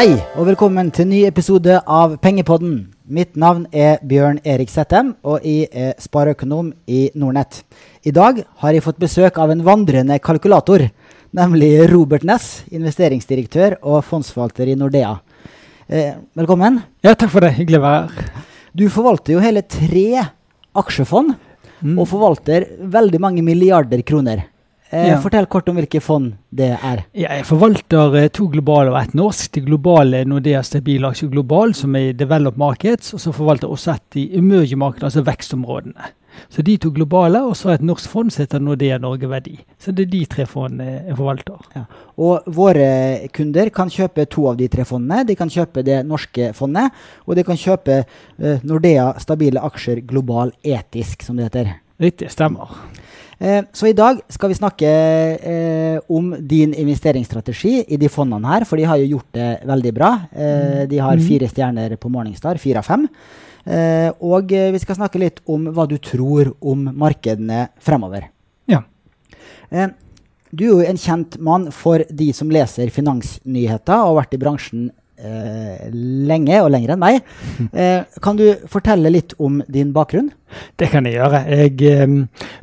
Hei, og velkommen til ny episode av Pengepodden. Mitt navn er Bjørn Erik Settem, og jeg er spareøkonom i Nordnett. I dag har jeg fått besøk av en vandrende kalkulator, nemlig Robert Ness, investeringsdirektør og fondsforvalter i Nordea. Eh, velkommen. Ja, takk for det. Hyggelig å være her. Du forvalter jo hele tre aksjefond, Mm. og forvalter veldig mange milliarder kroner. Eh, Ja. Fortell kort om hvilke fond det er. Ja, jeg forvalter eh, to globale og ett norsk. Det globale Nordea Stabil Aksje Global, som er i developed markets, og så forvalter jeg også et i emerging market, altså vekstområdene. Så de to globale, og så et norsk fond som heter Nordea Norge Verdi. Så det er de tre fondene jeg forvalter. Ja. Og våre kunder kan kjøpe to av de tre fondene. De kan kjøpe det norske fondet, og de kan kjøpe eh, Nordea stabile aksjer global etisk, som det heter. Riktig, stemmer. Eh, så i dag skal vi snakke eh, om din investeringsstrategi i de fondene her, for de har jo gjort det veldig bra. Eh, de har Mm. fire stjerner på Morningstar, fire av fem. Eh, og vi skal snakke litt om hva du tror om markedene fremover. Ja. Eh, du er jo en kjent mann for de som leser finansnyheter og har vært i bransjen eh, lenge og lenger enn meg. Eh, kan du fortelle litt om din bakgrunn? Det kan jeg gjøre. Jeg eh,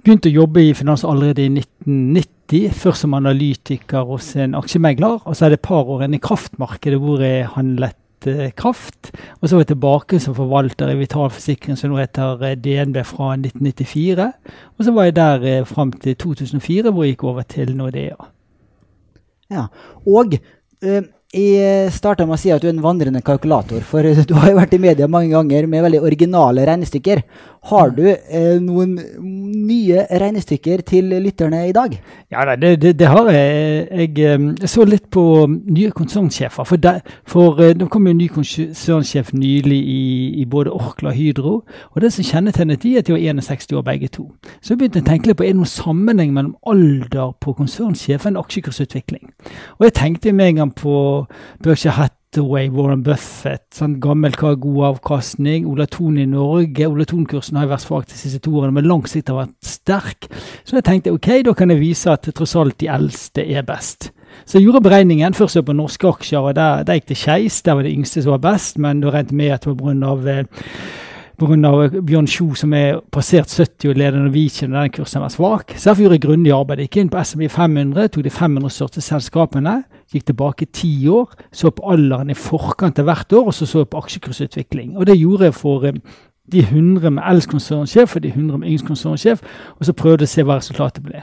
begynte å jobbe i finans allerede i 1990. Først som analytiker hos en aksjemegler, og så er det et par år inne i kraftmarkedet hvor jeg handlet eh, kraft. Og så var jeg tilbake som forvalter i Vital Forsikring, som nå heter DNB fra 1994. Og så var jeg der eh, fram til 2004, hvor jeg gikk over til Nordea. Ja, og eh, jeg starta med å si at du er en vandrende kalkulator, for eh, du har jo vært i media mange ganger med veldig originale regnestykker. Har du eh, noen nye regnestykker til lytterne i dag? Ja, det, det, det har jeg. Jeg, eh, så litt på nye konsernsjefer. For, der, for eh, det kom jo en ny konsernsjef nylig i, i både Orkla og Hydro. Og det som kjennetegnet de, er at de var 61 år begge to. Så jeg begynte å tenke litt på er det noen sammenheng mellom alder på konsernsjefen og aksjekursutvikling. Og jeg tenkte med en gang på Berkshire Hathaway, Warren Buffett, sånn gammel kar, god avkastning. Ola Thon i Norge. Ola Thon-kursen har vært svak de siste to årene, men lang sikt har vært sterk. Så jeg tenkte ok, da kan jeg vise at tross alt de eldste er best. Så jeg gjorde beregningen først på norske aksjer, og der, der gikk det skeis. Der var det yngste som var best, men da regnet med at det var pga. Pga. Bjørn Sjo som er passert 70 og leder Norwegian, og den kursen var svak. Så derfor gjorde jeg grundig arbeid. Gikk inn på SMI 500, tok de 500 største selskapene, gikk tilbake ti år, så på alderen i forkant av hvert år, og så så på aksjekursutvikling. Og det gjorde jeg for eh, de 100 med eldst konsernsjef og de 100 med yngst konsernsjef, og så prøvde jeg å se hva resultatet ble.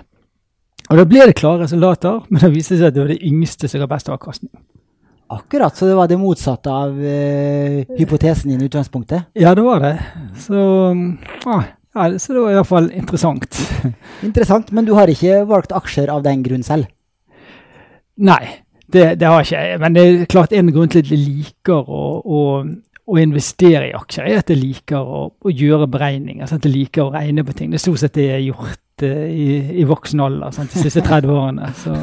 Og da ble det klare resultater, men det viste seg at det var det yngste som ga best avkastning. Akkurat, så det var det motsatte av uh, hypotesen din i utgangspunktet. Ja, det var det. Så, uh, ja, så det var iallfall interessant. Interessant, men du har ikke valgt aksjer av den grunn selv? Nei, det, det har ikke jeg. Men det er klart en grunn til at jeg liker å, å, å investere i aksjer, er at jeg liker å, å gjøre beregninger. Sant? Jeg liker å regne på ting. Det er stort sett det jeg har gjort uh, i, i voksen alder sant? de siste 30 årene. Så.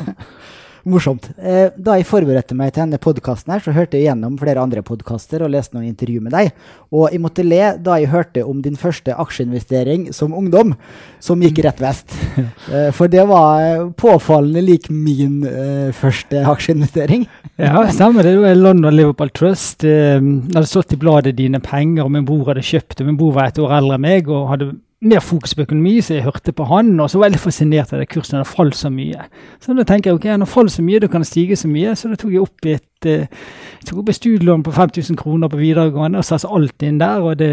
Morsomt. Eh, da jeg forberedte meg til denne podkasten, så hørte jeg gjennom flere andre podkaster og leste noen intervju med deg. Og jeg måtte le da jeg hørte om din første aksjeinvestering som ungdom, som gikk rett vest. Eh, for det var påfallende lik min eh, første aksjeinvestering. Ja, stemmer det. Var London Liverpool Trust. Eh, Det hadde stått i bladet dine penger, og min bror hadde kjøpt det. Min bror var et år eldre enn meg og hadde mer fokus på økonomi, så jeg hørte på han. Og så var jeg litt fascinert av det kurset, det falt så mye. Så da tenker jeg ok, når faller så mye, da kan det stige så mye. Så da tok jeg opp et, eh, jeg tok opp et studielån på 5000 kroner på videregående og satte alt inn der. og det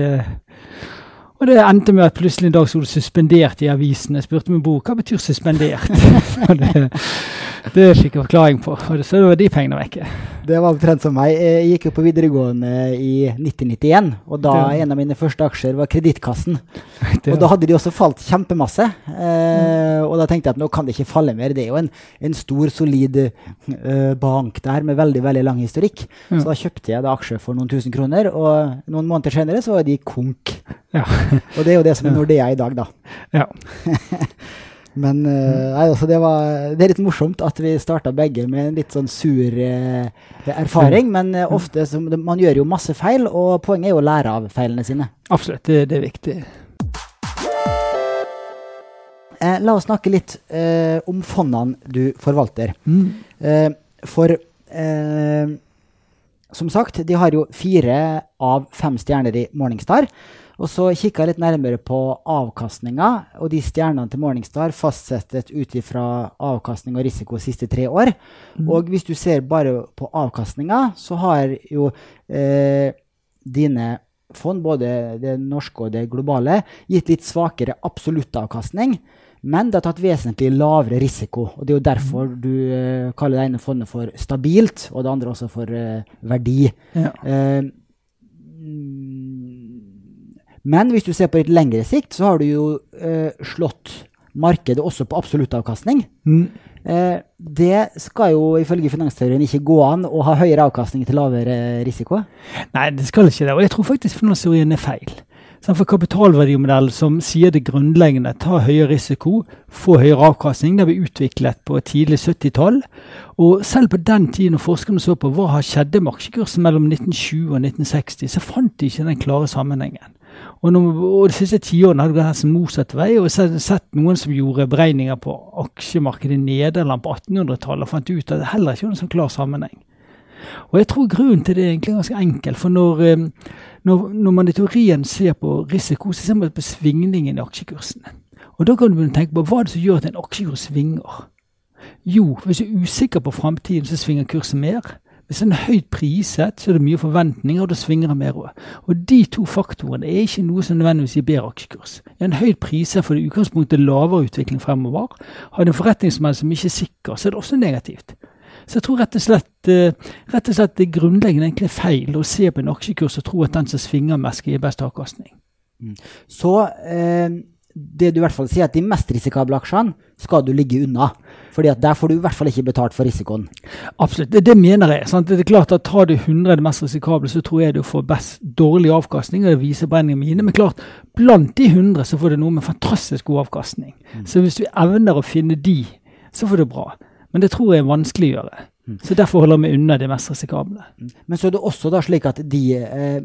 og det endte med at plutselig en dag sto det suspendert i avisen. Jeg spurte min bror hva betyr suspendert. Det, fikk jeg forklaring på. Og så var de pengene vekke. Det var omtrent som meg. Jeg gikk jo på videregående i 1991, og da Det- en av mine første aksjer var Kredittkassen. Og da hadde de også falt kjempemasse. Eh, og da tenkte jeg at nå kan det ikke falle mer. Det er jo en, en stor, solid eh, bank der med veldig veldig lang historikk. Ja. Så da kjøpte jeg da aksjer for noen tusen kroner, og noen måneder senere så var de konk. Ja. Og det er jo det som er Nordea i dag, da. Ja. Men uh, nei, altså det, var, det er litt morsomt at vi starta begge med en litt sånn sur uh, erfaring. Men uh, ofte så, man gjør jo masse feil, og poenget er jo å lære av feilene sine. Absolutt, det, det er viktig. La oss snakke litt om fondene du forvalter. Mm. For som sagt, de har jo fire av fem stjerner i Morningstar. Og så kikka jeg litt nærmere på avkastninga, og de stjernene til Morningstar fastsettes ut ifra avkastning og risiko de siste tre år. Mm. Og hvis du ser bare på avkastninga, så har jo eh, dine fond, både det norske og det globale, gitt litt svakere absoluttavkastning. Men det har tatt vesentlig lavere risiko. og Det er jo derfor mm. du uh, kaller det ene fondet for stabilt, og det andre også for uh, verdi. Ja. Uh, men hvis du ser på litt lengre sikt, så har du jo eh, slått markedet også på absoluttavkastning. Mm. Eh, det skal jo ifølge finansteorien ikke gå an å ha høyere avkastning til lavere risiko? Nei, det skal ikke det. Og jeg tror faktisk finansteorien er feil. For kapitalverdimodellen som sier det grunnleggende, ta høyere risiko, få høyere avkastning, det ble utviklet på tidlig 70-tall. Og selv på den tiden når forskerne så på hva har skjedde med aksjekursen mellom 1920 og 1960, så fant de ikke den klare sammenhengen. Og, når, og De siste tiårene har det gått motsatt vei. og Jeg har sett noen som gjorde beregninger på aksjemarkedet i Nederland på 1800-tallet og fant ut at det heller ikke var noen sånn klar sammenheng. Og Jeg tror grunnen til det er egentlig ganske enkel. For når, eh, når, når man i teorien ser på risiko, så ser man på svingningen i aksjekursene. Og Da kan du tenke på hva det som gjør at en aksjekurs svinger. Jo, hvis du er usikker på framtiden, så svinger kursen mer. Hvis den er høyt priset, så er det mye forventninger, og da svinger det mer òg. Og de to faktorene er ikke noe som nødvendigvis gir bedre aksjekurs. Er en høyt priset for det utgangspunktet lavere utvikling fremover. Har du en forretningsmann som ikke er sikker, så er det også negativt. Så jeg tror rett og slett, eh, rett og slett det grunnleggende egentlig er feil å se på en aksjekurs og tro at den som svinger mest, gir best avkastning. Mm. Så eh, det du i hvert fall sier, at de mest risikable aksjene skal du ligge unna. Fordi at der får du i hvert fall ikke betalt for risikoen. Absolutt, det, det mener jeg. Sant? Det er klart at Tar du 100 det mest risikable, så tror jeg du får best dårlig avkastning. og det viser beregningene mine. Men klart, blant de 100 så får du noe med fantastisk god avkastning. Mm. Så hvis du evner å finne de, så får du bra. Men det tror jeg er vanskelig å gjøre. Mm. Så Derfor holder vi unna de mest risikable. Mm. Men så er det også da slik at de, eh,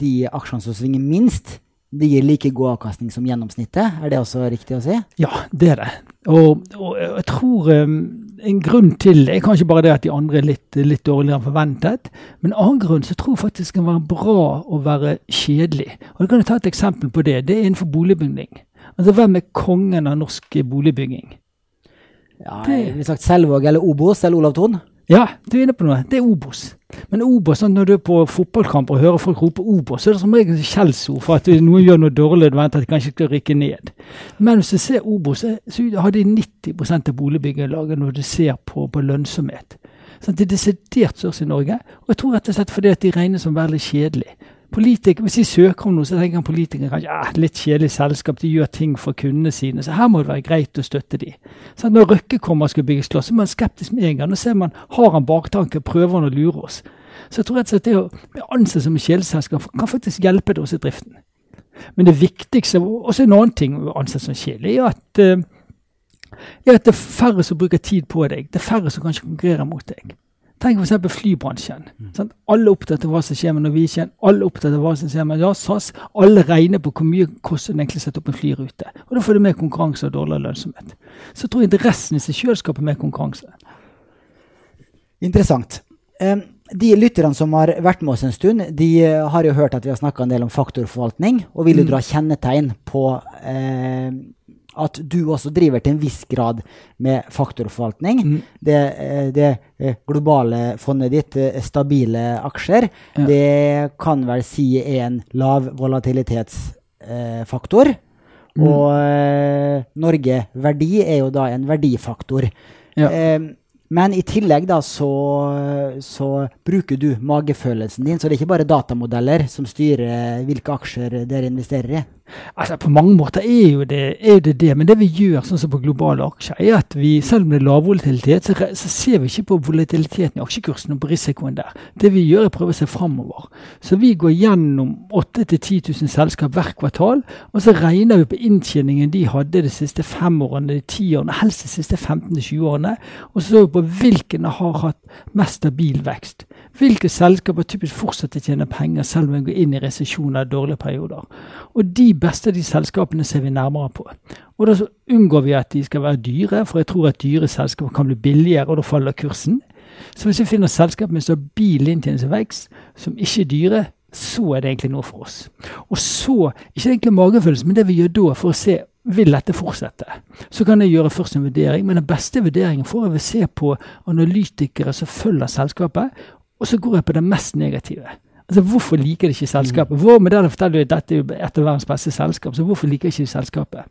de aksjene som svinger minst, de gir like god avkastning som gjennomsnittet. Er det også riktig å si? Ja, det er det. Og, og jeg tror um, en grunn til det er kanskje bare det at de andre er litt, litt dårligere enn forventet. Men en annen grunn så tror jeg faktisk det kan være bra å være kjedelig. Og Du kan ta et eksempel på det. Det er innenfor boligbygging. Altså, Hvem er kongen av norsk boligbygging? Ja, det, sagt Selvåg eller Obos eller Olav Thon? Ja, du er inne på noe. Det er Obos. Men Obos, sånn, når du er på fotballkamp og hører folk rope Obos, så er det som regel skjellsord for at noen gjør noe dårlig og venter at de kanskje skal rykke ned. Men hvis du ser Obos, så har de 90% av boligbyggelaget når du ser på, på lønnsomhet. Sånn, det er desidert størst i Norge, og jeg tror rett og slett fordi at de regnes som veldig kjedelig politik, Hvis de søker om noe, så tenker politikeren kanskje ja, litt kjedelig selskap, de gjør ting for kundene sine, så her må det være greit å støtte de. Så når Røkke kommer og skal bygge slott, så er man skeptisk med en gang. Nå ser man har han baktanke, prøver han å lure oss. Så jeg tror rett og slett det å bli ansett som et kjedeselskap kan faktisk hjelpe det også i driften. Men det viktigste, også en annen ting å anse som kjedelig, er at, uh, er at det er færre som bruker tid på deg. Det er færre som kanskje konkurrerer mot deg. Tenk f.eks. flybransjen. Mm. Alle er opptatt av hva som skjer med Norwegian, alle er opptatt av hva som skjer med ja, SAS. Alle regner på hvor mye koster det egentlig å sette opp en flyrute. Og Da får du mer konkurranse og dårligere lønnsomhet. Så jeg tror interessen i seg sjøl skaper mer konkurranse. Interessant. De lytterne som har vært med oss en stund, de har jo hørt at vi har snakka en del om faktorforvaltning, og vil jo mm. dra kjennetegn på eh, at du også driver til en viss grad med faktorforvaltning. Mm. Det, eh, det, eh, globale fondet ditt, eh, stabile aksjer, ja. det kan vel si er en lav volatilitetsfaktor. Mm. Og Norge verdi er jo da en verdifaktor. Ja. Men i tillegg da så, så, bruker du magefølelsen din, så det er ikke bare datamodeller som styrer hvilke aksjer dere investerer i? Altså, På mange måter er jo, det, er det, det men det vi gjør sånn som på globale aksjer, er at vi, selv om det er lav volatilitet, så, så, ser vi ikke på volatiliteten i aksjekursen og på risikoen der. Det vi gjør, er å prøve å se framover. Så vi går gjennom 8 000-10 000 selskap hvert kvartal, og så regner vi på inntjeningen de hadde de siste fem årene, de ti årene, helst de siste 15-20 årene, og så ser vi på hvilken har hatt mest stabil vekst. Hvilke selskaper typisk fortsetter å tjene penger selv om en går inn i resesjoner og dårlige perioder. Og de beste av de selskapene ser vi nærmere på. Og da unngår vi at de skal være dyre, for jeg tror at dyre selskaper kan bli billigere, og da faller kursen. Så hvis vi finner selskap med stabil inntjeningsvekst, som ikke er dyre, så er det egentlig noe for oss. Og så, ikke egentlig magefølelse, men det vi gjør da for å se vil dette fortsette. Så kan jeg gjøre først en vurdering, men den beste vurderingen får jeg ved å se på analytikere som følger selskapet, og så går jeg på det mest negative. Altså, Hvorfor liker de ikke selskapet? Vår modell forteller at dette er et av verdens beste selskap, så hvorfor liker de ikke selskapet?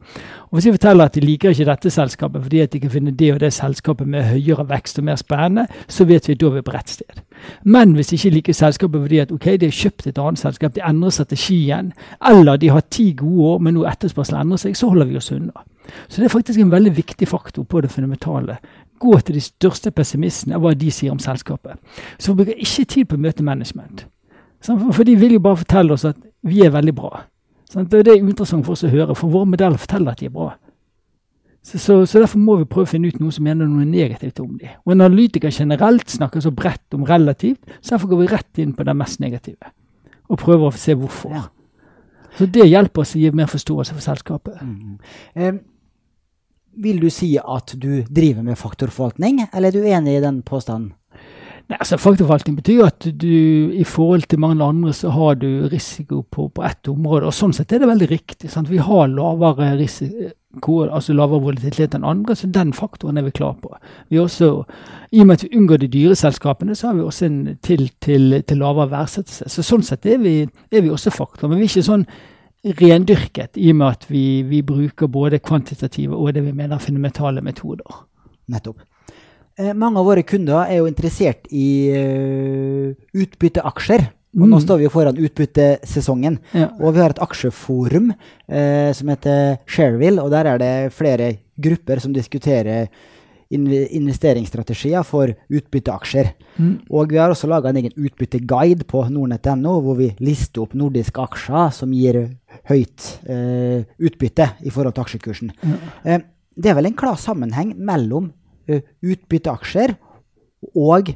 Og Hvis jeg forteller at de liker ikke dette selskapet fordi at de kan finne det og det selskapet med høyere vekst og mer spennende, så vet vi at da er vi på rett sted. Men hvis de ikke liker selskapet fordi at ok, de har kjøpt et annet selskap, de endrer strategien, eller de har ti gode år, men nå etterspørselen endrer seg, så holder vi oss unna. Så det er faktisk en veldig viktig faktor på det fundamentale. Gå til de største pessimistene hva de sier om selskapet. Så vi bruker ikke tid på møtemanagement. For de vil jo bare fortelle oss at vi er veldig bra. Det er interessant for oss å høre, for våre modeller forteller at de er bra. Så, så, så, Derfor må vi prøve å finne ut noe som mener noe negativt om dem. Og En analytiker generelt snakker så bredt om relativt, så derfor går vi rett inn på det mest negative. Og prøver å se hvorfor. Ja. Så Det hjelper oss å gi mer forståelse for selskapet. Mm. Um, vil du si at du driver med faktorforvaltning, eller er du enig i den påstanden? Nei, altså Faktorforvaltning betyr at du i forhold til mange andre så har du risiko på, på ett område. og Sånn sett er det veldig riktig. Sant? Vi har lavere risiko, altså lavere volatilitet enn andre, så den faktoren er vi klar på. Vi også, I og med at vi unngår de dyre selskapene, så har vi også en til, til, til lavere verdsettelse. Så Sånn sett er vi, er vi også faktor. Men vi er ikke sånn rendyrket i og med at vi, vi bruker både kvantitative og det vi mener fundamentale metoder. Nettopp. Eh, mange av våre kunder er jo interessert i uh, utbytteaksjer. Og nå mm. står vi jo foran utbyttesesongen. Ja. Og vi har et aksjeforum eh, som heter Shareville, og der er det flere grupper som diskuterer investeringsstrategier for utbytteaksjer. Mm. Og vi har også laga en egen utbytteguide på nordnett.no, hvor vi lister opp nordiske aksjer som gir høyt eh, utbytte i forhold til aksjekursen. Mm. det er vel en klar sammenheng mellom Eh, utbytteaksjer og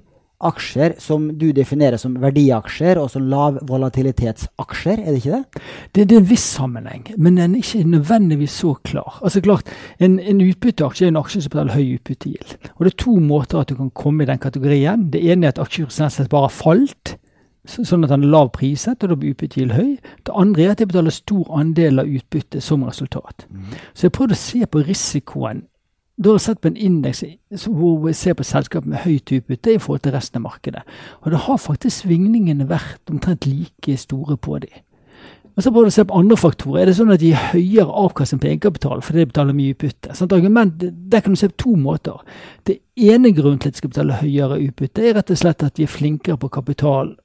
aksjer som du definerer som verdiaksjer og som lavvolatilitetsaksjer, er det ikke det? det? Det, er en viss sammenheng, men den er ikke nødvendigvis så klar. Altså klart, En, en utbytteaksje er en aksje som betaler høy utbyttegild. Og Det er to måter at du kan komme i den kategorien. Det ene er at aksjekursen bare har falt, sånn at den er lav priset, og da blir utbyttegild høy. Det andre er at de betaler stor andel av utbyttet som resultat. Mm. Så jeg prøvde å se på risikoen da har jeg sett på en indeks hvor vi ser på selskap med høyt utbytte i forhold til resten av markedet. Og det har faktisk svingningene vært omtrent like store på de. Og så prøver du å se på andre faktorer. Er det sånn at de gir høyere avkastning på egenkapital fordi de betaler mye utbytte? Sånn, argument, Der kan du se på to måter. Det ene grunnen til at de skal betale høyere utbytte, er rett og slett at de er flinkere på kapital.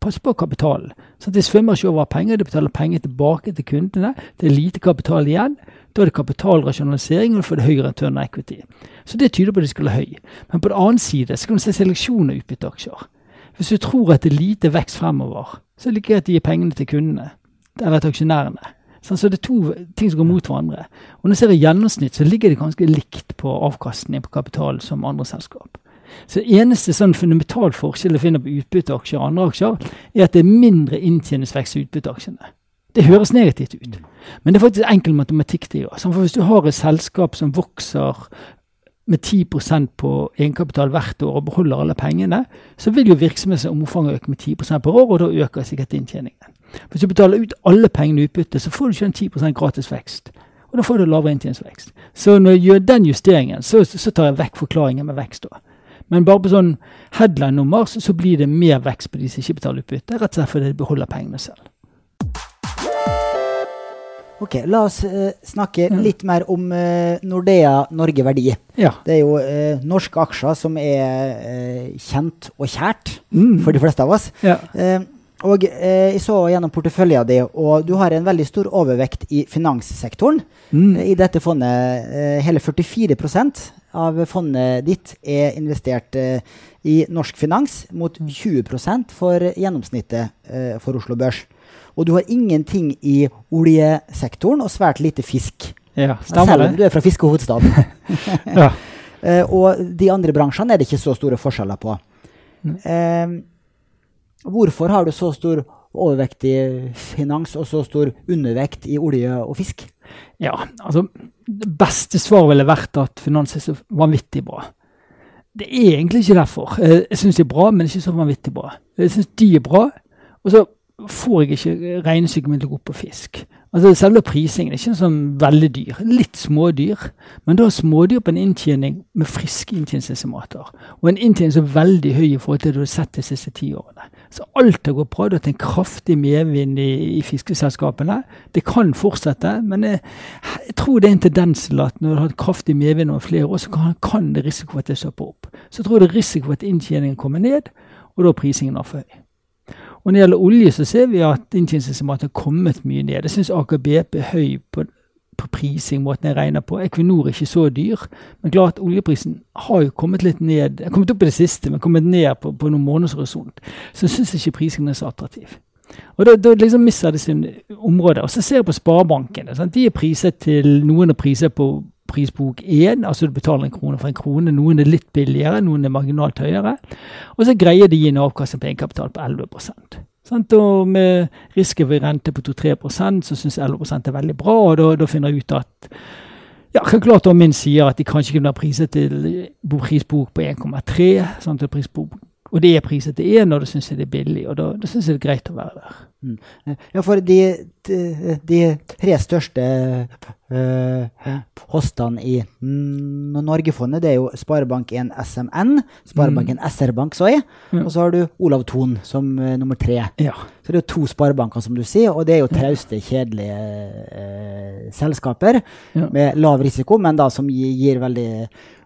Pass på kapitalen. Sånn, de svømmer ikke over penger, de betaler penger tilbake til kundene. Det er lite kapital igjen. Da er det kapitalrasjonalisering, og du får det høyere return on equity. Så det tyder på at de skal ha høy. Men på den annen side så kan du se seleksjon av utbytteaksjer. Hvis du tror at det er lite vekst fremover, så er det like greit å gi pengene til kundene, eller til aksjonærene. Så det er to ting som går mot hverandre. Og når du ser i gjennomsnitt, så ligger det ganske likt på avkastning på kapital som andre selskap. Så eneste sånn fundamental forskjell jeg finner på utbytteaksjer og andre aksjer, er at det er mindre inntjeningsvekst i utbytteaksjene. Det høres negativt ut, men det er faktisk enkel matematikk. det gjør. For Hvis du har et selskap som vokser med 10% på egenkapital hvert år og beholder alle pengene, så vil jo virksomhetsomfanget øke med 10% per år, og da øker sikkert inntjeningen. Hvis du betaler ut alle pengene i utbytte, så får du ikke en 10 gratis vekst. Og da får du lavere inntjeningsvekst. Så når jeg gjør den justeringen, så, så tar jeg vekk forklaringen med vekst. da. Men bare på sånn headline-nummer så, så, blir det mer vekst på de som ikke betaler utbytte, rett og slett fordi de beholder pengene selv. Ok, La oss uh, snakke litt mer om uh, Nordea Norge Verdi. Ja. Det er jo uh, norske aksjer som er kjent og kjært mm. for de fleste av oss. Ja. Og jeg så gjennom porteføljen din, og du har en veldig stor overvekt i finanssektoren. Mm. I dette fondet hele 44% av fondet ditt er investert i norsk finans, mot 20% for gjennomsnittet for Oslo Børs. Og du har ingenting i oljesektoren og svært lite fisk. Ja, Selv om du er fra fiskehovedstaden. ja. uh, og de andre bransjene er det ikke så store forskjeller på. Uh, hvorfor har du så stor overvekt i finans og så stor undervekt i olje og fisk? Ja, altså Det beste svaret ville vært at finans er så vanvittig bra. Det er egentlig ikke derfor. Eh, jeg syns de er bra, men ikke så vanvittig bra. Jeg syns de er bra, og så får jeg ikke regnestykket mitt til å gå opp på fisk. Altså Selve prisingen er ikke sånn veldig dyr. Litt smådyr. Men da smådyr på en inntjening med friske inntjeningsestimater. Og en inntjening som er veldig høy i forhold til det du har sett de siste ti årene. Så alt har gått bra. Det har vært en kraftig medvind i, i fiskeselskapene. Det kan fortsette, men jeg, jeg, tror det er en tendens til at når du har hatt kraftig medvind over flere år, så kan, kan det risiko at det stopper opp. Så jeg tror det er risiko at inntjeningen kommer ned, og da er prisingen altfor høy. Og når det gjelder olje, så ser vi at inntjeningsestimatet har kommet mye ned. Jeg syns Aker er høy på, på prising, måten jeg regner på. Equinor er ikke så dyr. Men klart oljeprisen har jo kommet litt ned. Kommet opp i det siste, men kommet ned på, på noen måneders horisont. Så jeg syns ikke prisingen er så attraktiv. Og da, da liksom mister det sin område. Og så ser jeg på sparebankene. Sant? De er priset til Noen er priset på prisbok 1, altså du betaler en krone for en krone. Noen er litt billigere, noen er marginalt høyere. Og så greier de å gi en avkastning på egenkapital på 11 sant? Og med rente på 2-3% så syns jeg 11 er veldig bra, og da, da finner jeg ut at ja, klart om min sier at de kanskje kunne ha priset til prisbok på 1,3, sånn til prisbok og det er priset det er når du syns det er billig. Og da, da syns jeg det er greit å være der. Mm. Ja, for de, de, de tre største uh, postene i Norgefondet, det er jo Sparebank1 SMN, Sparebanken mm. SR-Bank så jeg, mm. og så har du Olav Thon som uh, nummer tre. Ja. Så det er jo to sparebanker, som du sier, og det er jo trauste, kjedelige uh, selskaper ja. med lav risiko, men da som gir, gir veldig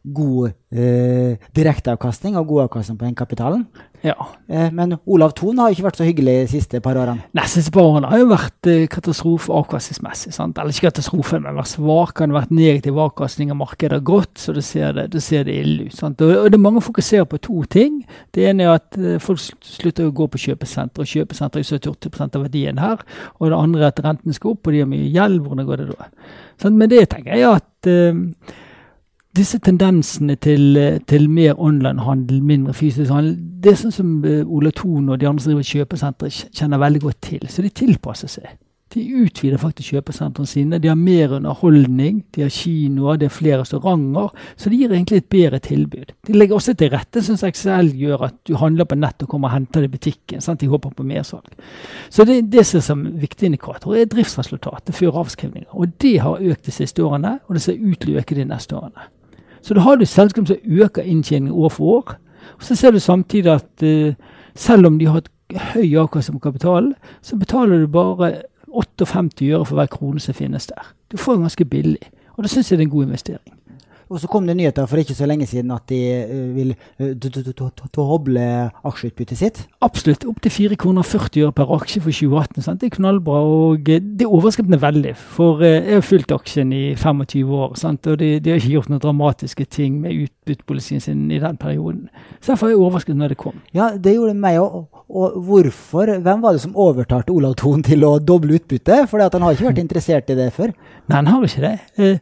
god eh, direkteavkastning og god avkastning på den kapitalen. Ja. Eh, men Olav Thon har ikke vært så hyggelig de siste par årene. Nei, siste par årene har jo vært eh, katastrofe avkastningsmessig. sant? Eller ikke katastrofe, men vært svak. Har vært negativ avkastning av markedet har gått, så det ser det, det, ser det ille ut. sant? Og, og, det er mange fokuserer på to ting. Det ene er at eh, folk slutter å gå på kjøpesenter, og kjøpesenter er 78 av verdien her. Og det andre er at renten skal opp, og de har mye gjeld. Hvordan går det da? Sant? men det tenker jeg at eh, disse tendensene til, til mer online-handel, mindre fysisk handel, det er sånn som Ole Ola Thon og de andre som driver kjøpesentre, kjenner veldig godt til. Så de tilpasser seg. De utvider faktisk kjøpesentrene sine. De har mer underholdning, de har kinoer, de har flere restauranter. Så de gir egentlig et bedre tilbud. De legger også til rette, syns XL gjør, at du handler på nett og kommer og henter det i butikken. Sant? De håper på mersalg. Så det, det som er viktig indikator, er driftsresultatet før avskrivninger. Og det har økt de siste årene, og det ser ut til å øke de neste årene. Så da har du selskap som øker inntjeningen år for år. Og Så ser du samtidig at uh, selv om de har et høy avkastning på kapitalen, så betaler du bare 58 øre for hver krone som finnes der. Du får den ganske billig. Og da syns jeg det er en god investering. Og så kom det nyheter for ikke så lenge siden at de uh, vil doble aksjeutbyttet sitt. Absolutt. Opptil 4 kroner 40 øre per aksje for 2018. Sant? Det er knallbra. Og det overrasket overrasker veldig. For jeg har fulgt aksjen i 25 år, sant? og de, de, har ikke gjort noen dramatiske ting med utbyttepolicyen sin i den perioden. Så derfor er jeg overrasket når det kom. Ja, det gjorde meg òg. Og hvorfor? Hvem var det som overtalte Olav Thon til å doble utbyttet? For han har ikke vært interessert i det før. Nei, han har ikke det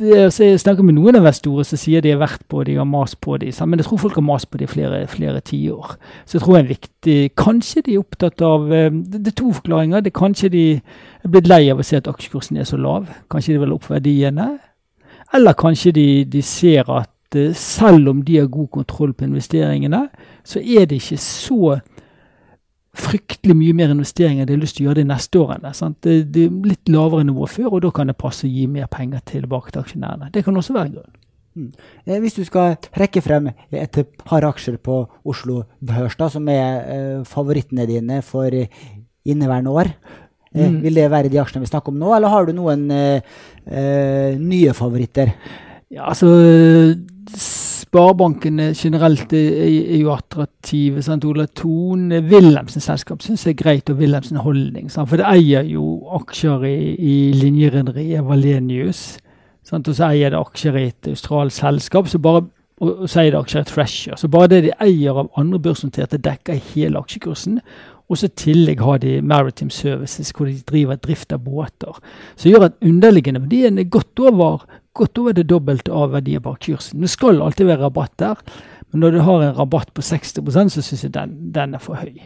jeg snakker med noen investorer som sier de har vært på de har mast på de, men jeg tror folk har mast på de flere, flere tiår. Så jeg tror det er viktig Kanskje de er opptatt av eh, Det er to forklaringer. Det Kanskje de er blitt lei av å se at aksjekursen er så lav. Kanskje de vil opp verdiene. Eller kanskje de, de ser at eh, selv om de har god kontroll på investeringene, så er det ikke så fryktelig mye mer investeringer de har lyst til å gjøre de neste årene. Sant? Det, det er litt lavere nivå før, og da kan det passe å gi mer penger tilbake til aksjonærene. Det kan også være grunn. Mm. Eh, hvis du skal trekke frem et par aksjer på Oslo Børs da, som er eh, favorittene dine for inneværende år, eh, mm. vil det være de aksjene vi snakker om nå, eller har du noen eh, eh, nye favoritter? Ja, altså Sparebankene generelt er, er, jo attraktive. sant, Ola Thon, Wilhelmsens selskap syns jeg er greit, og Wilhelmsen Holding. Sant? For det eier jo aksjer i, i linjerederiet Valenius. Sant? Og så eier det aksjer i et australsk selskap. så bare og så eier det aksjer i Thrasher. Så bare det de eier av andre børsnoterte, dekker hele aksjekursen. Og så i tillegg har de Maritime Services, hvor de driver drift av båter. Så gjør at underliggende verdien er godt over godt over det dobbelte av verdier bak kursen. Det skal alltid være rabatt der, men når du har en rabatt på 60 så syns jeg den, den, er for høy.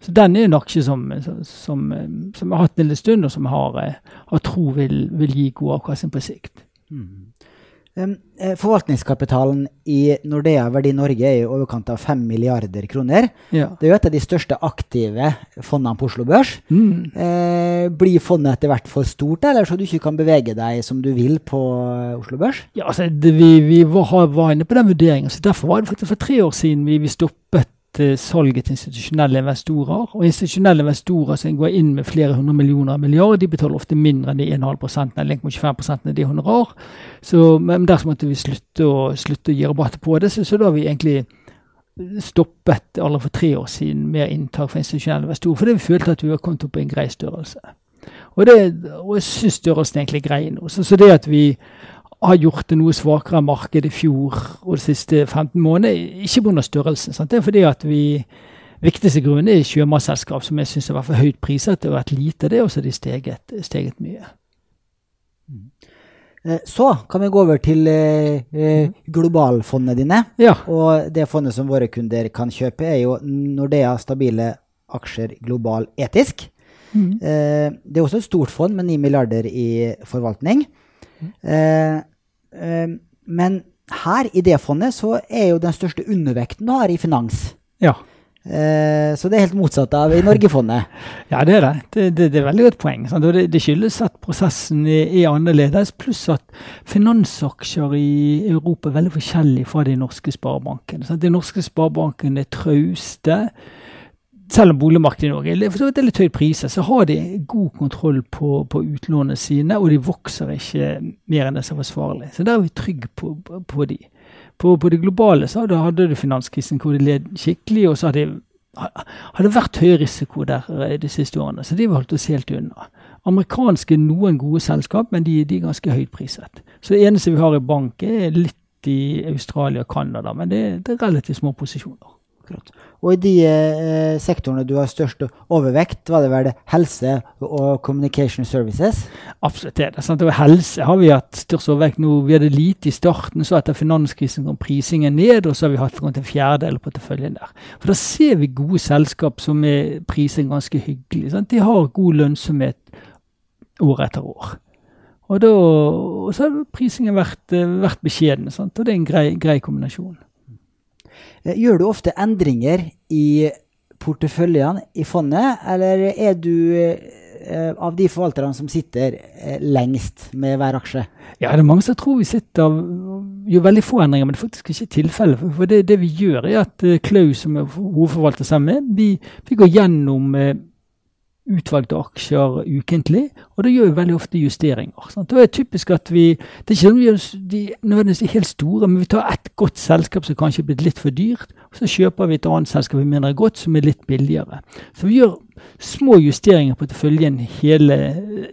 Så den er en aksje som, som, som jeg har hatt en liten stund, og som jeg har, har tro vil, vil, gi god avkastning på sikt. Mm. Um, eh, forvaltningskapitalen i Nordea Verdi Norge er i overkant av 5 milliarder kroner. Ja. Det er jo et av de største aktive fondene på Oslo Børs. Mm. Eh, blir fondet etter hvert for stort, eller så du ikke kan bevege deg som du vil på eh, Oslo Børs? Ja, altså, det, vi, vi var inne på den vurderingen. så Derfor var det faktisk for tre år siden vi, vi stoppet eh, salget til institusjonelle investorer. Og institusjonelle investorer som går inn med flere hundre millioner milliarder, de betaler ofte mindre enn de 1,5% eller 1,25 de honorar. Så, men dersom måtte vi slutte å, slutte å gi rabatt på det. Så, så da har vi egentlig stoppet allerede for tre år siden mer inntak for institusjonelle investorer, fordi vi følte at vi var kommet opp i en grei størrelse. Og, det, og jeg syns størrelsen er egentlig grei nå. Så, så det at vi har gjort det noe svakere marked i fjor og de siste 15 månedene, ikke pga. størrelsen. Sant? Det er fordi at vi Viktigste grunnen er sjømatselskap, som jeg syns har vært for høyt priset. Det har vært lite, det, og så har de steget, steget mye. Eh, Så kan vi gå over til eh, eh, globalfondene dine. Ja. Og det fondet som våre kunder kan kjøpe, er jo Nordea stabile aksjer global etisk. Mm. Eh, det er også et stort fond med 9 milliarder i forvaltning. Eh, eh, men her i det fondet så er jo den største undervekten du har i finans. ja. Eh, så det er helt motsatt av i Norgefondet. Ja, det er det. Det, det, det er veldig godt poeng. Det, det skyldes at prosessen er, er annerledes, pluss at finansaksjer i Europa er veldig forskjellige fra de norske sparebankene. De norske sparebankene er trauste. Selv om boligmarkedet i Norge er litt høyt priser, så har de god kontroll på, på utlånene sine, og de vokser ikke mer enn det som er forsvarlig. Så der er vi trygge på, på, de. På, på det globale så hadde, du finanskrisen hvor de led skikkelig, og så hadde hadde vært høy risiko der eh, de siste årene, så de holdt oss helt unna. Amerikanske er noen gode selskap, men de, de er ganske høyt priset. Så det eneste vi har i bank, er litt i Australia og Canada, men det, det er relativt små posisjoner. Akkurat. Og i de eh, sektorene du har størst overvekt, var det vel helse og communication services? Absolutt det. er sant? Og helse har vi hatt størst overvekt nå. Vi hadde lite i starten, så etter finanskrisen kom prisingen ned, og så har vi hatt rundt en fjerdedel på porteføljen der. For da ser vi gode selskap som er priset ganske hyggelig. Sant? De har god lønnsomhet år etter år. Og, da, så har prisingen vært, eh, vært beskjeden, sant? og det er en grei, grei kombinasjon. Eh, Gjør du ofte endringer i porteføljene i fondet, eller er du eh, av de forvalterne som sitter eh, lengst med hver aksje? Ja, det er mange som tror vi sitter gjør veldig få endringer, men det er faktisk ikke tilfellet. For- det, det vi gjør, er at Klaus, som er hovedforvalter sammen med, vi, vi går gjennom utvalgte aksjer ukentlig, og da gjør vi veldig ofte justeringer. Sant? Da er det typisk at vi Det er ikke sånn vi gjør de nødvendigvis helt store, men vi tar ett godt selskap som kanskje er blitt litt for dyrt, og så kjøper vi et annet selskap som er godt, som er litt billigere. Så vi gjør små justeringer på porteføljen hele,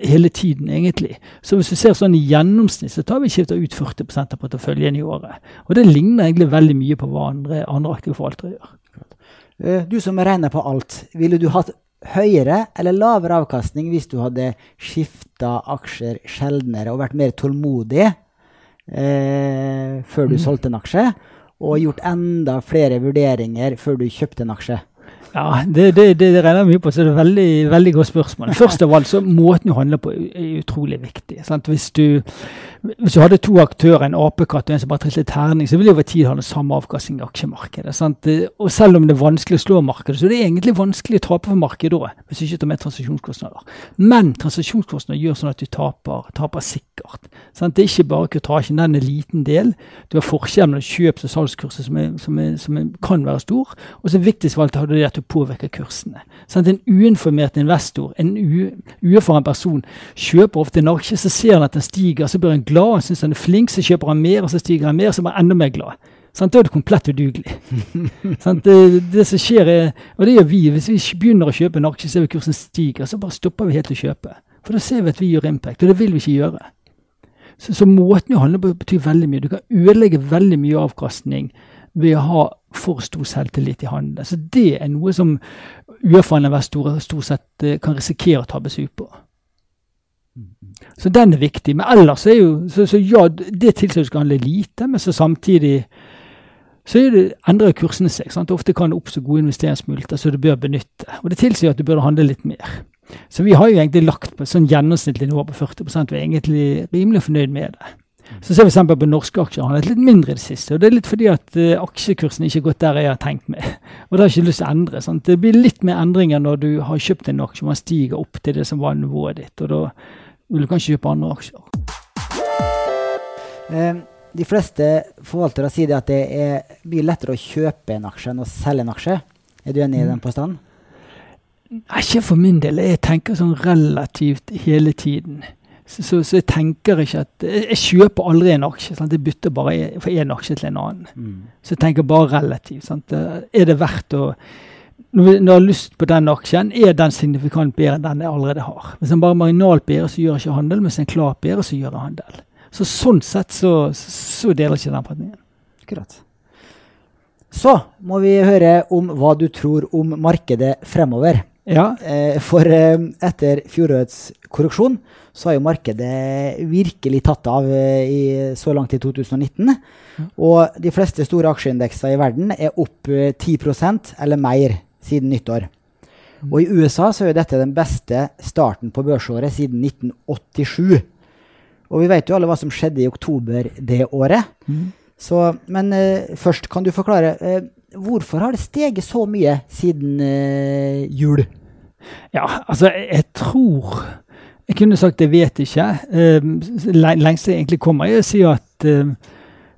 hele tiden, egentlig. Så hvis du ser sånn i gjennomsnitt, så tar vi skifter ut 40% av porteføljen i året. Og det ligner egentlig veldig mye på hva andre, andre aktive forvaltere gjør. Eh, Du som regner på alt, ville du hatt høyere eller lavere avkastning hvis du hadde skifta aksjer sjeldnere og vært mer tålmodig eh, før du solgte en aksje, og gjort enda flere vurderinger før du kjøpte en aksje? Ja, det, det, det, det regner jeg mye på, så det er et veldig, veldig godt spørsmål. Først av alt så måten du handler på er utrolig viktig. Sant? Hvis, du, hvis du hadde to aktører, en apekatt og en som bare trillet terning, så ville de over tid ha den samme avkastning i aksjemarkedet. Sant? Og selv om det er vanskelig å slå markedet, så er det egentlig vanskelig å tape for markedet òg, hvis du ikke tar med transaksjonskostnader. Men transaksjonskostnader gjør sånn at du taper, taper sikkert. Sant? Det er ikke bare kutasjen, den er en liten del. Du har forskjellen mellom kjøps- og salgskurset som, er, som, er, som er, kan være stor. Og så viktigst av alt har du det at du påvirker kursene. Sant? En uinformert investor, en uerfaren person, kjøper ofte en aksje, så ser han at den stiger, så blir han glad, han syns han er flink, så kjøper han mer, og så stiger han mer, så blir han enda mer glad. Sånn, Da er du komplett udugelig. sånn, Det, det som skjer er, og det gjør vi, Hvis vi begynner å kjøpe en aksje, ser vi kursen stiger, så bare stopper vi helt å kjøpe. For da ser vi at vi gjør impact, og det vil vi ikke gjøre. Så, så måten å handle på betyr veldig mye. Du kan ødelegge veldig mye avkastning ved å ha for stor selvtillit i handelen. Så det er noe som uerfarne investorer stort sett eh, kan risikere å tabbe seg ut på. Så den er viktig. Men ellers er jo Så, så ja, det du skal handle lite, men så samtidig så det, endrer kursene seg. Sant? Ofte kan det oppstå gode investeringsmuligheter som du bør benytte. Og Det tilsier at du bør handle litt mer. Så vi har jo egentlig lagt på et sånn gjennomsnittlig nivå på 40 Vi er egentlig rimelig fornøyd med det. Så ser vi eksempel på norske aksjer. Han er litt mindre i det siste. og Det er litt fordi at uh, aksjekursen ikke har gått der jeg har tenkt meg. Og det har jeg ikke lyst til å endre. Sant? Det blir litt mer endringer når du har kjøpt en aksje man stiger opp til det som var nivået ditt. Og da du kan kjøpe andre aksjer. Eh, de fleste forvaltere sier at det er mye lettere å kjøpe en aksje enn å selge en aksje. Er du enig i den påstanden? Ikke for min del. Jeg tenker sånn relativt hele tiden. Så, så, så jeg tenker ikke at Jeg, jeg kjøper aldri en aksje. Sant? Jeg bytter bare fra én aksje til en annen. Mm. Så jeg tenker bare relativt. Sant? Er det verdt å når jeg har lyst på den aksjen, er den signifikant bedre enn den jeg allerede har. Hvis den bare er marginalt bedre, så gjør jeg ikke handel. Hvis den er klart bedre, så gjør jeg handel. Så sånn sett så, så deler jeg ikke den partningen. Akkurat. Så må vi høre om hva du tror om markedet fremover. Ja, Eh, For eh, etter fjorårets korreksjon så har jo markedet virkelig tatt av eh, i, så langt i 2019. Og de fleste store aksjeindekser i verden er opp eh, 10% eller mer siden nyttår. Og i USA så er dette den beste starten på børsåret siden 1987. Og vi vet jo alle hva som skjedde i oktober det året. Så, men eh, først kan du forklare eh, hvorfor har det steget så mye siden eh, jul? Ja, altså, jeg, tror Jeg kunne sagt jeg vet ikke. Uh, lengst jeg egentlig kommer, er å si at um,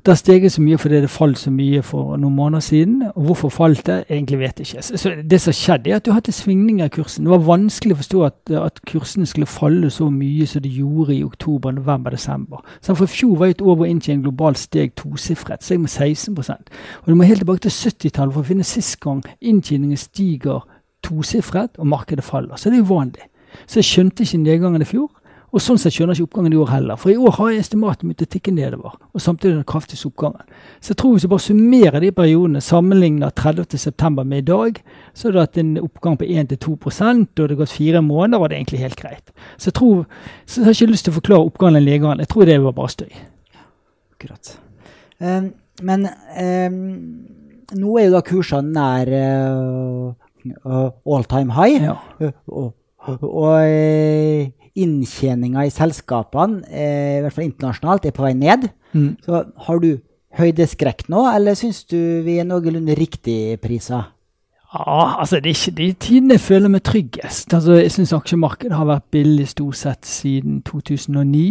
det har steget så mye fordi det falt så mye for noen måneder siden. Og hvorfor falt det, egentlig vet jeg ikke. Så, det som skjedde, er at du hadde hatt en svingning av kursen. Det var vanskelig å forstå at, at kursene skulle falle så mye som det gjorde i oktober, november, desember. Så for i fjor var et år hvor inntjening globalt steg tosifret, steg med 16% Og du må helt tilbake til 70-tallet for å finne sist gang inntjeningen stiger tosifret og markedet faller. Så det er uvanlig. Så jeg skjønte ikke nedgangen i fjor. Og sånn sett skjønner jeg ikke oppgangen i år heller. For i år har jeg estimatet mitt å tikke nedover. Og samtidig den kraftigste oppgangen. Så jeg tror hvis jeg bare summerer de periodene, sammenligner 30.9. med i dag, så har det hatt en oppgang på 1-2 og det har gått fire måneder, og det er egentlig helt greit. Så jeg tror, så jeg har ikke lyst til å forklare oppgangen i legene. Jeg tror det var bare støy. Akkurat. Um, men um, nå er jo da kursene nær uh, all time high. Ja. Uh, og og uh, inntjeninga i selskapene, eh, i hvert fall internasjonalt, er på vei ned. Mm. Så har du høydeskrekk nå, eller syns du vi er noenlunde riktig prisa? Ja, altså det er ikke de tidene jeg føler meg tryggest. Altså, jeg syns aksjemarkedet har vært billig stort sett siden 2009.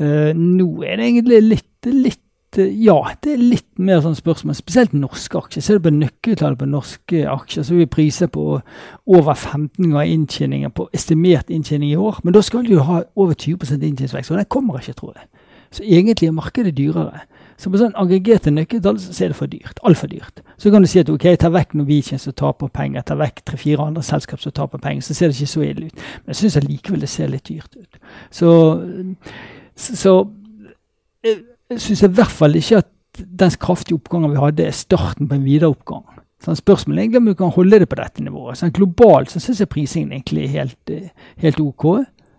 Uh, nå er det egentlig litt, litt eh, Ja, det er litt mer sånn spørsmål. Spesielt norske aksjer. Ser du på nøkkeltallet på norske aksjer, så er vi priser på over 15 ganger inntjeninger på estimert inntjening i år. Men da skal du jo ha over 20% inntjeningsvekst, og den kommer ikke, tror jeg. Så egentlig er markedet dyrere. Så på sånn aggregerte nøkkeltall så er det for dyrt. Altfor dyrt. Så kan du si at ok, ta vekk Norwegian som taper penger, ta vekk tre-fire andre selskap som taper penger, så ser det ikke så ille ut. Men jeg syns allikevel det ser litt dyrt ut. Så, så jeg syns i hvert fall ikke at den kraftige oppgangen vi hadde, er starten på en videre oppgang. Sånn, spørsmålet er egentlig om du kan holde det på dette nivået. Sånn, globalt så syns jeg prisingen egentlig er helt, helt ok.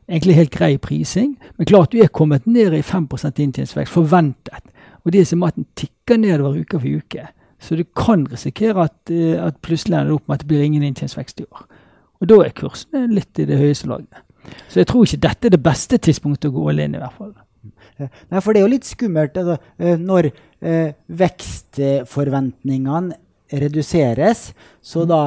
Egentlig helt grei prising. Men klart du er kommet ned i 5% inntjeningsvekst forventet. Og det er som at den tikker nedover uke for uke. Så du kan risikere at, eh, at plutselig ender det opp med at det blir ingen inntjeningsvekst i år. Og da er kursene litt i det høyeste laget. Så jeg tror ikke dette er det beste tidspunktet å gå all inn, i hvert fall. Nei, for det er jo litt skummelt altså, eh, når eh, vekstforventningene reduseres, så da,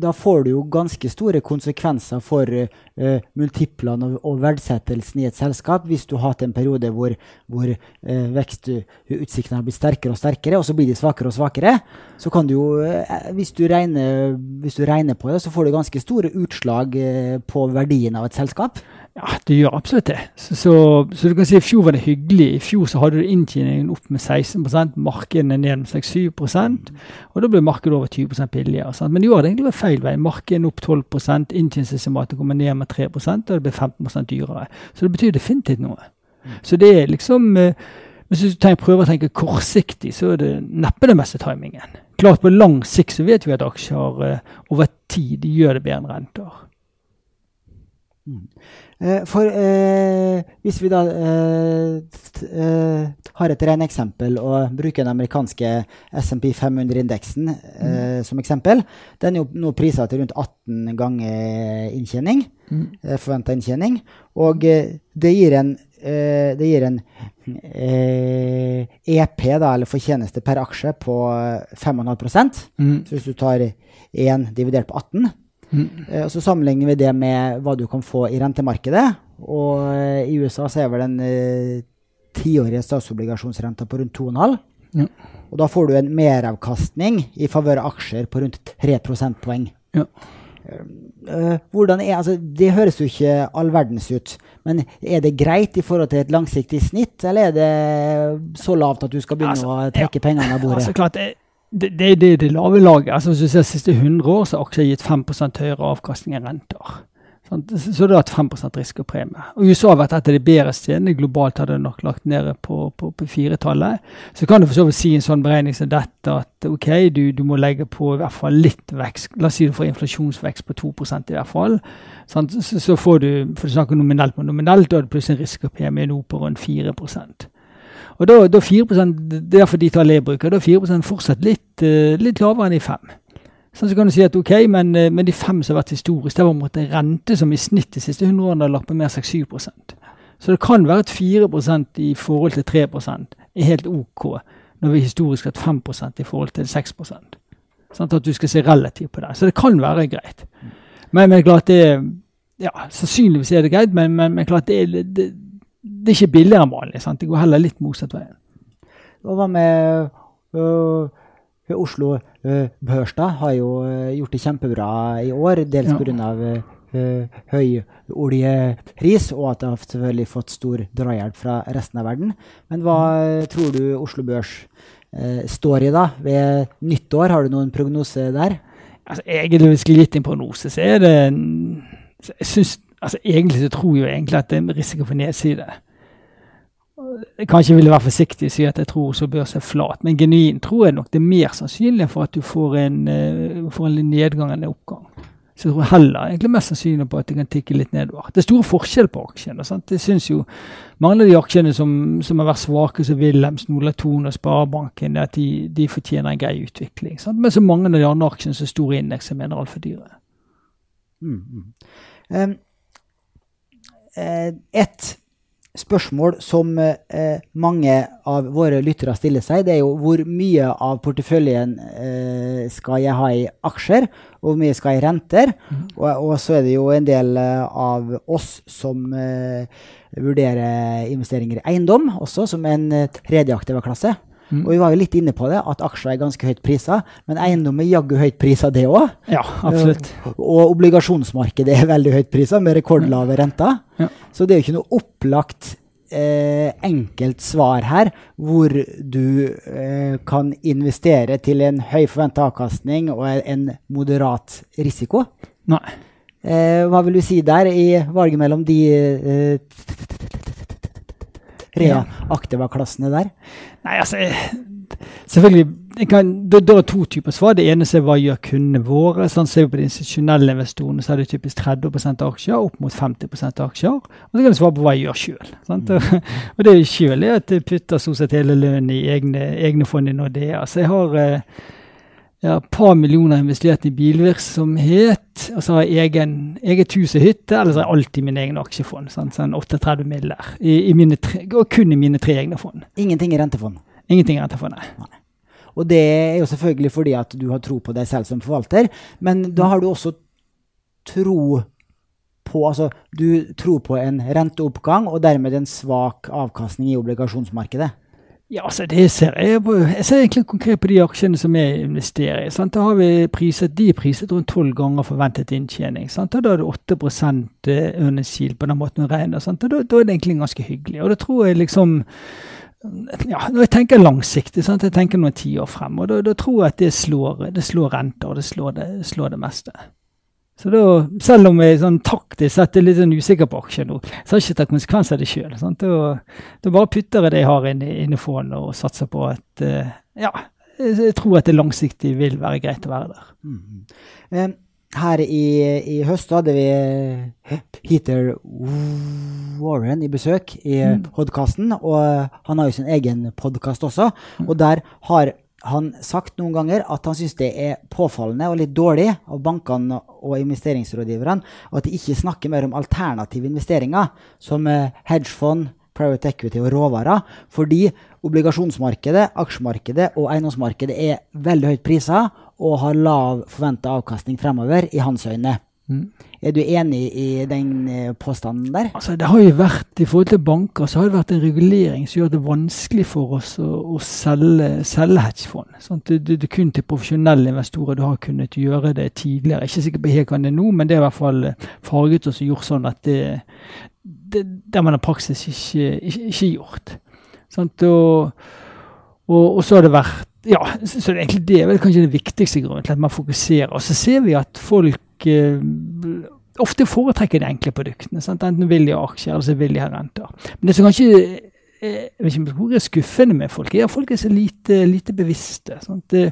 da, får du jo ganske store konsekvenser for uh, multiplene og, og, verdsettelsen i et selskap hvis du har hatt en periode hvor, hvor uh, vekstutsiktene har blitt sterkere og sterkere, og så blir de svakere og svakere. Så kan du jo, uh, hvis, du regner, hvis, du regner, på det, så får du ganske store utslag på verdien av et selskap. Ja, det gjør absolutt det. Så, så, så, du kan si i fjor var det hyggelig. I fjor så hadde du inntjeningen opp med 16% markedene ned med 6-7 og da ble markedet over 20 billigere. Sant? Men i år har det egentlig vært feil vei. Markedet opp 12 inntjeningsestimatet kommer ned med 3 og det ble 15% dyrere. Så det betyr definitivt noe. Så det er liksom eh, Hvis du tenker, prøver å tenke kortsiktig, så er det neppe den beste timingen. Klart på lang sikt så vet vi at aksjer eh, over tid gjør det bedre enn renter. Mm. Eh, For eh, hvis vi da eh, t- eh, har et regneeksempel og bruker den amerikanske SMP 500-indeksen eh, som eksempel, den er jo nå prisa til rundt 18 ganger inntjening, eh, forventa inntjening, og eh, det gir en eh, det gir en eh, EP, da, eller fortjeneste per aksje, på eh, 5,5 Mm. Så hvis du tar 1 dividert på 18, Mm. Eh, Og så sammenligner vi det med hva du kan få i rentemarkedet. Og eh, i USA så er vel den eh, tiårige statsobligasjonsrenta på rundt 2,5. Ja. Og da får du en meravkastning i favør av aksjer på rundt 3 prosentpoeng. Ja. Hvordan er, altså, det høres jo ikke all verdens ut, men er det greit i forhold til et langsiktig snitt, eller er det så lavt at du skal begynne Altså, å trekke pengene av bordet? Altså, klart, det, det, det, det er det lave laget. Altså, hvis du ser de siste 100 år, så har aksjer gitt 5% høyere avkastning enn renter. Så det har hatt 5 risiko og premie. Og USA har vært et av de bedre stedene. Globalt har det nok lagt ned på, på, på firetallet. Så kan du for så vidt si en sånn beregning som dette at ok, du, du må legge på i hvert fall litt vekst. La oss si du får inflasjonsvekst på 2% i hvert fall. Så, så får du for du snakker nominelt på nominelt, da er det plutselig en risikopremie nå på rundt 4 og da, da 4 det er derfor de tallene jeg da er 4% fortsatt litt, eh, litt lavere enn de 5 Sånn så kan du si at ok, men, eh, men de fem som har vært historisk, det var på en rente som i snitt de siste 100 årene har lagt på mer 6-7% Så det kan være at 4% i forhold til 3% er helt OK, når vi historisk har hatt 5% i forhold til 6% Sånn at du skal se relativt på det. Så det kan være greit. Men, men klart det ja, Sannsynligvis er det greit, men, men, men klart det er, det, det er ikke billigere enn vanlig. Sant? Det går heller litt motsatt veien. Og hva med øh, Oslo øh, Børstad? Har jo øh, gjort det kjempebra i år, dels Ja. pga. Uh, høy oljepris, og at det har selvfølgelig fått stor drahjelp fra resten av verden. Men hva øh, tror du Oslo Børs øh, står i da? Ved nyttår, har du noen prognose der? Altså, egentlig, hvis jeg skulle gitt en prognose, så er det jeg synes, altså, Egentlig så tror jeg jo egentlig at det er risiko for nedside. Jeg kanskje ville være forsiktig og si at jeg tror så bør seg flat, men genuint tror jeg nok det er mer sannsynlig for at du får en, uh, får en nedgang enn en oppgang. Så jeg tror heller egentlig mest sannsynlig på at det kan tikke litt nedover. Det er store forskjell på aksjene. sant? Det synes jo Mange av de aksjene som, som har vært svake, som Wilhelmsen, Ola Thon og Sparebanken, at de, de fortjener en grei utvikling. Sant? Men så mange av de andre aksjene som store indekser mener er altfor dyre. Mm, mm. Um, et spørsmål som eh, mange av våre lyttere stiller seg, det er jo hvor mye av porteføljen eh, skal jeg ha i aksjer, og hvor mye skal jeg i renter? Og, og så er det jo en del eh, av oss som eh, vurderer investeringer i eiendom, også som en eh, tredje aktiva klasse. Mm. Og vi var jo litt inne på det, at aksjer er ganske høyt prisa, men eiendom er jaggu høyt prisa, det òg. Ja, absolutt. Og obligasjonsmarkedet er veldig høyt prisa, med rekordlave renter. Ja. Så det er jo ikke noe opplagt eh, enkelt svar her, hvor du eh, kan investere til en høy forventa avkastning og en moderat risiko. Nei. Eh, hva vil du si der, i valget mellom de eh, tre aktiva klassene der? Nei, altså Selvfølgelig, kan, det, det er to typer svar. Det ene er hva gjør kundene våre. Sånn Ser vi på de institusjonelle investorene, så er det typisk 30% aksjer, opp mot 50 aksjer. Og så kan du svare på hva jeg gjør sjøl. Og, og det sjøl er at jeg putter stort sett hele lønnen i egne, egne fond i Nordea. Så jeg har eh, jeg har et par millioner investert i bilvirksomhet, og så har jeg egen, eget hus og hytte, eller så har jeg alltid min egen aksjefond. Sånn, Sånn 38 miller. I, i mine tre, og kun i mine tre egne fond. Ingenting i rentefond. Ingenting i rentefond, nei. Og det er jo selvfølgelig fordi at du har tro på deg selv som forvalter, men da har du også tro på Altså, du tror på en renteoppgang og dermed en svak avkastning i obligasjonsmarkedet. Ja, altså det ser jeg. Jeg ser egentlig konkret på de aksjene som jeg investerer i. Sant? Da har vi priset, De er priset rundt tolv ganger forventet inntjening. Sant? Og da er det 8 earnings yield på den måten å regne. Sant? Og da, da er det egentlig ganske hyggelig. Og da tror jeg liksom ja, Når jeg tenker langsiktig, sant? jeg tenker noen tiår frem, og da, da tror jeg at det slår, det slår renter, og det slår det, slår det meste. Så da, Selv om jeg sånn taktisk sett er litt sånn usikker på aksjer nå, så har jeg ikke tatt konsekvens av det sjøl. Da, bare putter jeg det jeg har inne i fondet og satser på at uh, ja, jeg jeg tror at det langsiktig vil være greit å være der. Mm. Um, her i, i høst hadde vi Peter Warren i besøk i Mm. podkasten, og han har jo sin egen podkast også. Og der har han sagt noen ganger at han syns det er påfallende og litt dårlig av bankene og investeringsrådgiverne at de ikke snakker mer om alternative investeringer, som eh, hedgefond, private equity og råvarer, fordi obligasjonsmarkedet, aksjemarkedet og eiendomsmarkedet er veldig høyt priser og har lav forventa avkastning fremover, i hans øyne. Mm. Er du enig i den eh, påstanden der? Altså, det har jo vært, I forhold til banker så har det vært en regulering som gjør det vanskelig for oss å, å selge, selge hedgefond. Sånn, det, det, det er kun til profesjonelle investorer du har kunnet gjøre det tidligere. Ikke sikker på helt hva det er nå, men det er i hvert fall eh, farget oss og gjort sånn at det, det, det har man i praksis ikke, ikke, ikke gjort. Sånn, Og, og, og så har det vært ja, så så det er egentlig det er vel kanskje det viktigste grunnen til at man fokuserer. Og så ser vi at folk eh, ofte foretrekker de enkle produktene. Sant? Enten vil de ha aksjer, eller så vil de ha renter. Men det som kanskje eh, jeg vet ikke hvor er skuffende med folk, er at folk er så lite, lite bevisste. Det,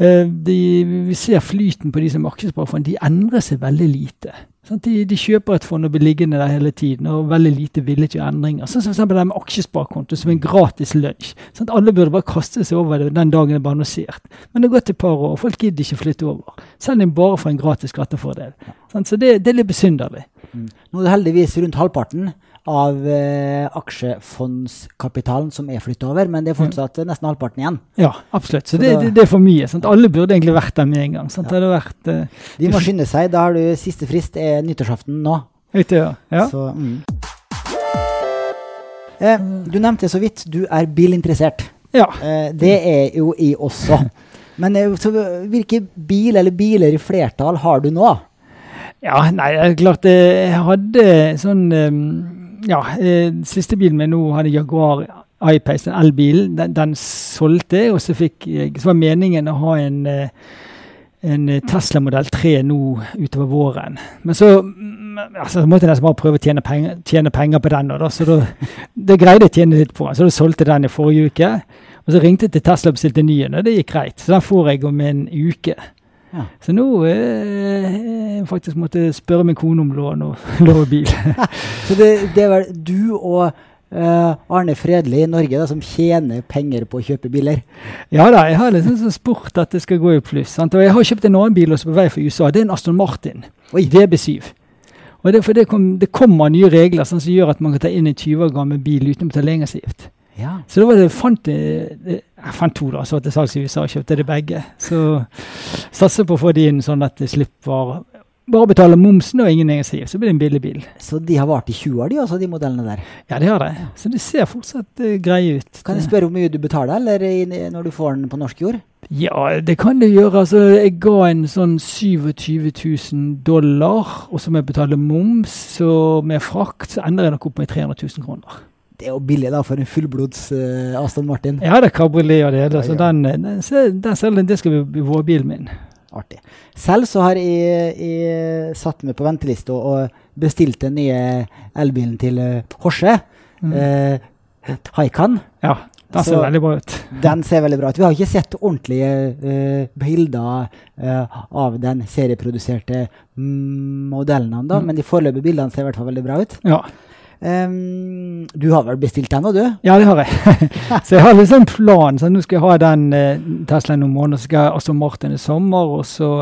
eh, de, vi ser flyten på de som er aksjesparefond, de endrer seg veldig lite. De, de kjøper et fond og blir liggende der hele tiden og veldig lite villige til endringer. Sånn som f.eks. det med aksjesparekonto som en gratis lunsj. Alle burde bare kaste seg over det den dagen det ble annonsert. Men det har gått et par år, folk gidder ikke flytte over. Selv om de bare får en gratis skattefordel. Sant? Så det, det er litt besynderlig. Mm. Nå er det heldigvis rundt halvparten av eh, aksjefondskapitalen som er flytta over, men det er fortsatt eh, nesten halvparten igjen. Ja, absolutt. Så Så det, det, det er for mye. Sant? Alle burde egentlig vært der med en gang. Sant? Det hadde vært eh, De må skynde seg. Da har du siste frist er nyttårsaften nå. ute, ja. ja. Så, mm. eh, du nevnte så vidt du er bilinteressert. ja. Eh, det er jo jeg også. Men eh, hvilke bil eller biler i flertall har du nå? Ja, nei, det er klart eh, Jeg hadde sånn eh, Ja, siste bilen min nå hadde Jaguar I-Pace, den elbilen. Den, den solgte jeg, og så fikk jeg Så var meningen å ha en en Tesla modell 3 nå utover våren. Men så mm, altså, måtte jeg nesten bare prøve å tjene penger, tjene penger på den. Da, så da, det greide jeg å tjene litt på. Så da solgte den i forrige uke. Og så ringte jeg til Tesla og bestilte ny en, og det gikk greit. Så den får jeg om en uke. Ja. Så nå eh, faktisk måtte jeg spørre min kone om lån og låne bil. Så det, det er vel du og Uh, Arne Fredli i Norge da, som tjener penger på å kjøpe biler. ja da, jeg har liksom sånn spurt at det skal gå i pluss. Sant? Og jeg har kjøpt en annen bil også på vei fra USA. Det er en Aston Martin Oi. DB7. Og det, for det, kom, det kommer nye regler sånn, som gjør at man kan ta inn en 20 år gammel bil uten å betale engangsavgift. Ja. Så da var det, fant jeg, jeg fant to da, så var det salgs i USA og kjøpte de begge. Så satser på å få de inn sånn at jeg slipper bare å betale momsen og ingen engangsavgift. Så blir det en billig bil. Så de har vart i 20 år, de også, de modellene der. Ja, de har det. Så det ser fortsatt uh, greie ut. Kan jeg spørre hvor mye du betaler, eller i, når du får den på norsk jord? Ja, det kan du gjøre. Altså, jeg ga en sånn 27 000 dollar, og så må jeg betale moms, så med frakt så ender jeg nok opp med 300 000 kroner. Det er jo billig da for en fullblods uh, Aston Martin. Ja, det er kabriolet og det hele, så Ja, ja. den, den, så den, selv det skal bli vårbilen min. Artig. Selv så har jeg, jeg satt meg på venteliste og, bestilt den nye elbilen til uh, Horse. Mm. Eh, Haikan. Ja, den ser Så- veldig bra ut. Den ser veldig bra ut. Vi har ikke sett ordentlige eh, bilder eh, av den serieproduserte mm, modellen ennå, Mm. men de foreløpige bildene ser i hvert fall veldig bra ut. Ja. Em, du har vel bestilt den nå, du? Ja, det har jeg. så jeg har liksom en plan. Så nå skal jeg ha den eh, Teslaen om måneden, og så skal jeg også Martin i sommer, og så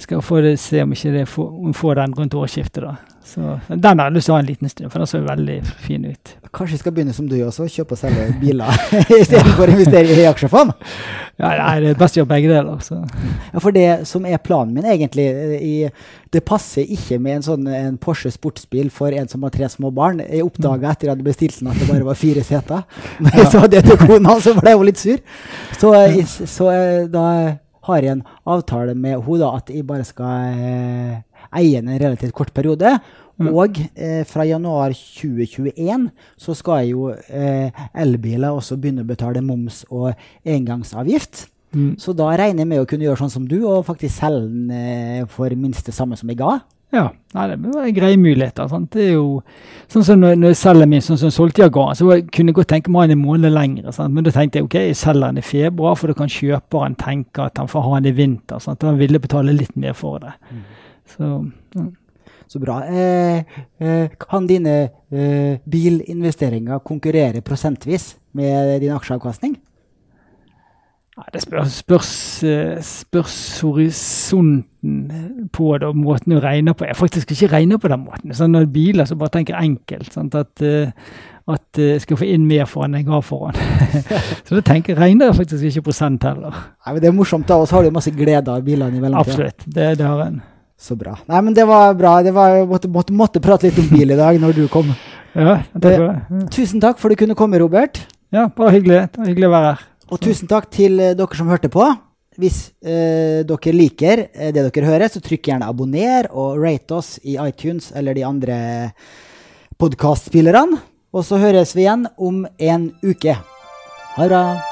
skal jeg få det, se om ikke det får, om får den rundt årsskiftet. da. Så Den har jeg lyst til å ha en liten stund, for den så veldig fin ut. Kanskje jeg skal begynne som du også, kjøpe og selge biler istedenfor å investere i aksjefond? Ja, nei, Det er best å gjøre begge deler. så... Ja, for det som er planen min, egentlig eh, i, Det passer ikke med en sånn en Porsche sportsbil for en som har tre små barn. Jeg oppdaga etter jeg hadde bestilt den at det bare var fire seter. Men jeg sa det til kona, så ble hun litt sur. Så, eh, så eh, da har jeg en avtale med henne da, at jeg bare skal eh, eie den en relativt kort periode. Mm. Og eh, fra januar 2021 så skal jo eh, elbiler også begynne å betale moms og engangsavgift. Mm. Så da regner jeg med å kunne gjøre sånn som du, og faktisk selge den eh, for minst det samme som jeg ga. Ja, nei, det er greie muligheter. Sant? Det er jo sånn som når, når jeg selger min, sånn som Agan, så kunne jeg godt tenke meg ha den en måned lenger. Sant? Men da tenkte jeg ok, jeg selger den i februar, for da kan kjøperen tenke at han får ha den i vinter. Sant? Han ville betale litt mer for det. Så ja. Så bra. Eh, eh, kan dine eh, bilinvesteringer konkurrere prosentvis med din aksjeavkastning? Nei, det spørs, spørs, eh, spørs horisonten på det og måten du regner på. Jeg har faktisk ikke regner på den måten. Sånn når biler så bare tenker enkelt. Sant? At, eh, at eh, jeg skal få inn mer for enn jeg har for den. så da tenker regner jeg faktisk ikke prosent heller. Nei, men Det er morsomt, da. Og så har du masse glede av bilene i mellomtida. Absolutt. Det, det har en. Så bra. Nei, men det var bra. Det var, måtte, måtte, måtte prate litt om bil i dag når du kom. Ja, det ja. Tusen takk for at du kunne komme, Robert. ja, bare hyggelig. Det var hyggelig å være her. Og tusen takk til eh, dere som hørte på. Hvis eh, dere liker eh, det dere hører, så trykk gjerne abonner og rate oss i iTunes eller de andre podkastspillerne. Og så høres vi igjen om en uke. Ha det bra.